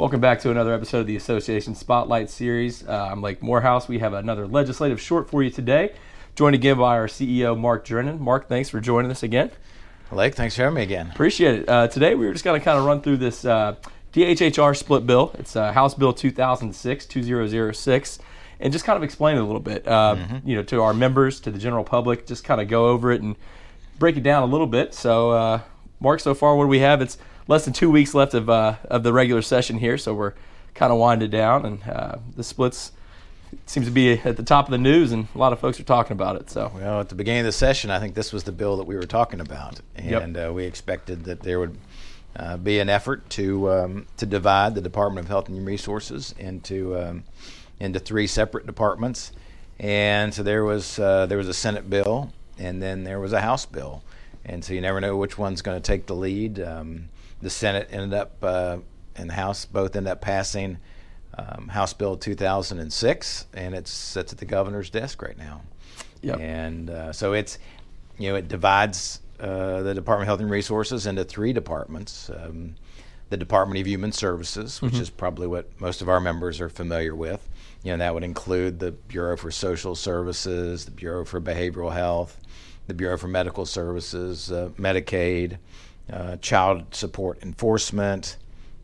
Welcome back to another episode of the Association Spotlight Series. Uh, I'm Lake Morehouse. We have another legislative short for you today, joined again by our CEO, Mark Drennan. Mark, thanks for joining us again. Lake, thanks for having me again. Appreciate it. Uh, today, we were just going to kind of run through this uh, DHHR split bill. It's uh, House Bill 2006 2006 and just kind of explain it a little bit, uh, mm-hmm. you know, to our members, to the general public, just kind of go over it and break it down a little bit. So, uh, Mark, so far, what do we have? It's less than two weeks left of uh, of the regular session here, so we're kind of winding down, and uh, the splits seems to be at the top of the news, and a lot of folks are talking about it. So, well, at the beginning of the session, I think this was the bill that we were talking about, and yep. uh, we expected that there would uh, be an effort to um, to divide the Department of Health and Human Resources into um, into three separate departments, and so there was uh, there was a Senate bill, and then there was a House bill, and so you never know which one's going to take the lead. Um, the Senate ended up uh, and the House both ended up passing um, House Bill 2006, and it sits at the governor's desk right now. Yep. And uh, so it's you know it divides uh, the Department of Health and Resources into three departments. Um, the Department of Human Services, which mm-hmm. is probably what most of our members are familiar with. You know, that would include the Bureau for Social Services, the Bureau for Behavioral Health, the Bureau for Medical Services, uh, Medicaid, uh, child support enforcement,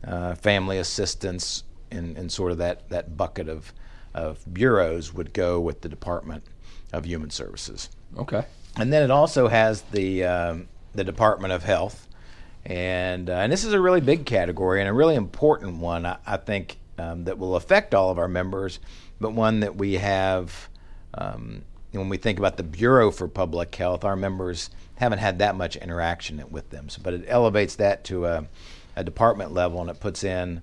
uh, family assistance, and, and sort of that, that bucket of, of bureaus would go with the Department of Human Services. Okay. And then it also has the, um, the Department of Health. And, uh, and this is a really big category and a really important one, I, I think, um, that will affect all of our members, but one that we have um, when we think about the Bureau for Public Health, our members haven't had that much interaction with them. So, but it elevates that to a, a department level and it puts in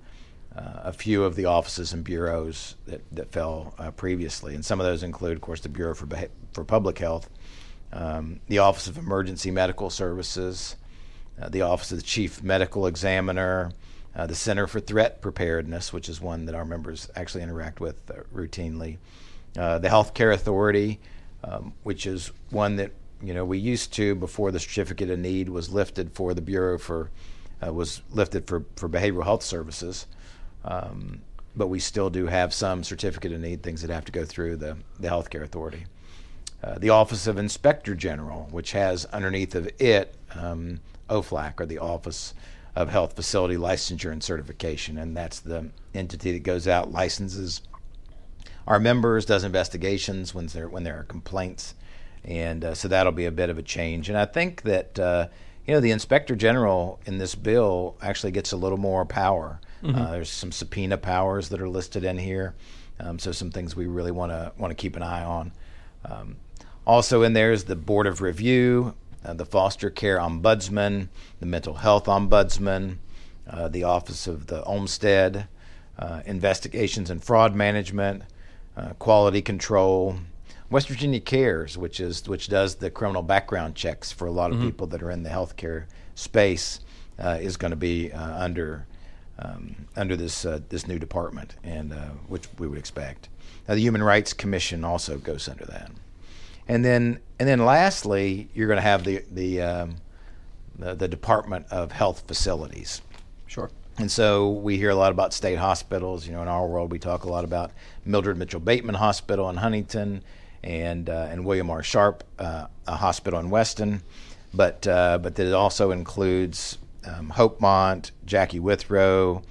uh, a few of the offices and bureaus that, that fell uh, previously. And some of those include, of course, the Bureau for, for Public Health, um, the Office of Emergency Medical Services, uh, the Office of the Chief Medical Examiner, uh, the Center for Threat Preparedness, which is one that our members actually interact with uh, routinely, uh, the Healthcare Authority, um, which is one that you know we used to before the certificate of need was lifted for the Bureau for uh, was lifted for for behavioral health services. Um, but we still do have some certificate of need things that have to go through the, the healthcare authority. Uh, the Office of Inspector General, which has underneath of it um, OHFLAC, or the Office of Health Facility Licensure and Certification, and that's the entity that goes out licenses our members, does investigations when there when there are complaints, and uh, so that'll be a bit of a change. And I think that uh, you know the inspector general in this bill actually gets a little more power. Mm-hmm. Uh, there's some subpoena powers that are listed in here, um, so some things we really want to want to keep an eye on. Um, also in there is the board of review, uh, the foster care ombudsman, the mental health ombudsman, uh, the office of the Olmstead. Uh, investigations and fraud management, uh, quality control. West Virginia Cares, which is which does the criminal background checks for a lot of mm-hmm. people that are in the healthcare space, uh, is going to be uh, under um, under this uh, this new department, and uh, which we would expect. Now, the Human Rights Commission also goes under that, and then and then lastly, you're going to have the the, um, the the Department of Health Facilities. Sure. And so we hear a lot about state hospitals. You know, in our world, we talk a lot about Mildred Mitchell Bateman Hospital in Huntington and uh, and William R. Sharpe uh, hospital in Weston, but uh, but that it also includes um, Hopemont, Jackie Withrow,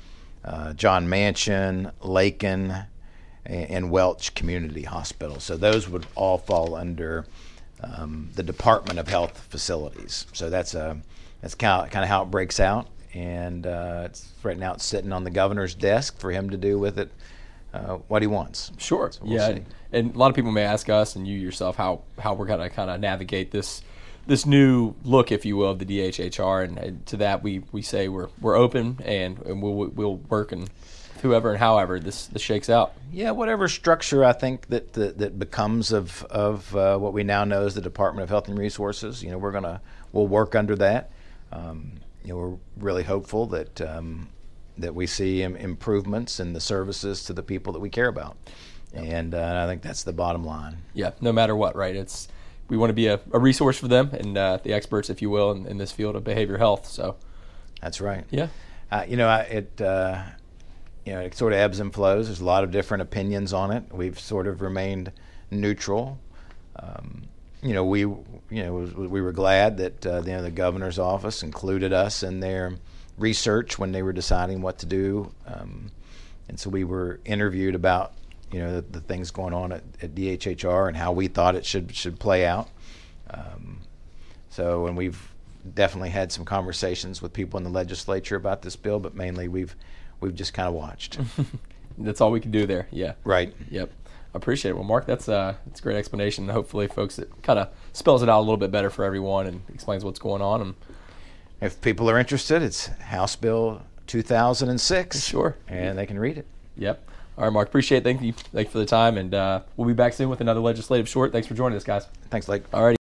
uh, John Manchin, Lakin, and, and, Welch Community Hospital. So those would all fall under um, the Department of Health Facilities. So that's a that's kind of, kind of how it breaks out and uh, it's right now it's sitting on the governor's desk for him to do with it uh, what he wants. Sure. So we'll yeah, see. and a lot of people may ask us and you yourself how how we're gonna kind of navigate this this new look, if you will, of the DHHR, and, and, to that we, we say we're we're open and, and we'll we'll work and whoever and however this this shakes out. Yeah, whatever structure I think that that, that becomes of of uh, what we now know as the Department of Health and Resources. You know, we're gonna we'll work under that. Um, you know, we're really hopeful that um, that we see improvements in the services to the people that we care about, yep. and uh, I think that's the bottom line. Yeah, no matter what, right? It's we want to be a, a resource for them and uh, the experts, if you will, in, in, this field of behavior health. So that's right. Yeah, uh, you know, I, it uh, you know, it sort of ebbs and flows. There's a lot of different opinions on it. We've sort of remained neutral. Um, you know, we you know we were glad that uh, you know, the governor's office included us in their research when they were deciding what to do, um, and so we were interviewed about you know the, the things going on at, at, DHHR and how we thought it should should play out. Um, so, and we've definitely had some conversations with people in the legislature about this bill, but mainly we've we've just kind of watched. that's all we can do there. Yeah. Right. Yep. I appreciate it. Well, Mark, that's uh, that's a great explanation. Hopefully, folks, it kind of spells it out a little bit better for everyone and explains what's going on. And if people are interested, it's House Bill 2006. Sure. And they can read it. Yep. All right, Mark. Appreciate it. Thank you. Thank you for the time, and uh, we'll be back soon with another legislative short. Thanks for joining us, guys. Thanks, Blake. All right.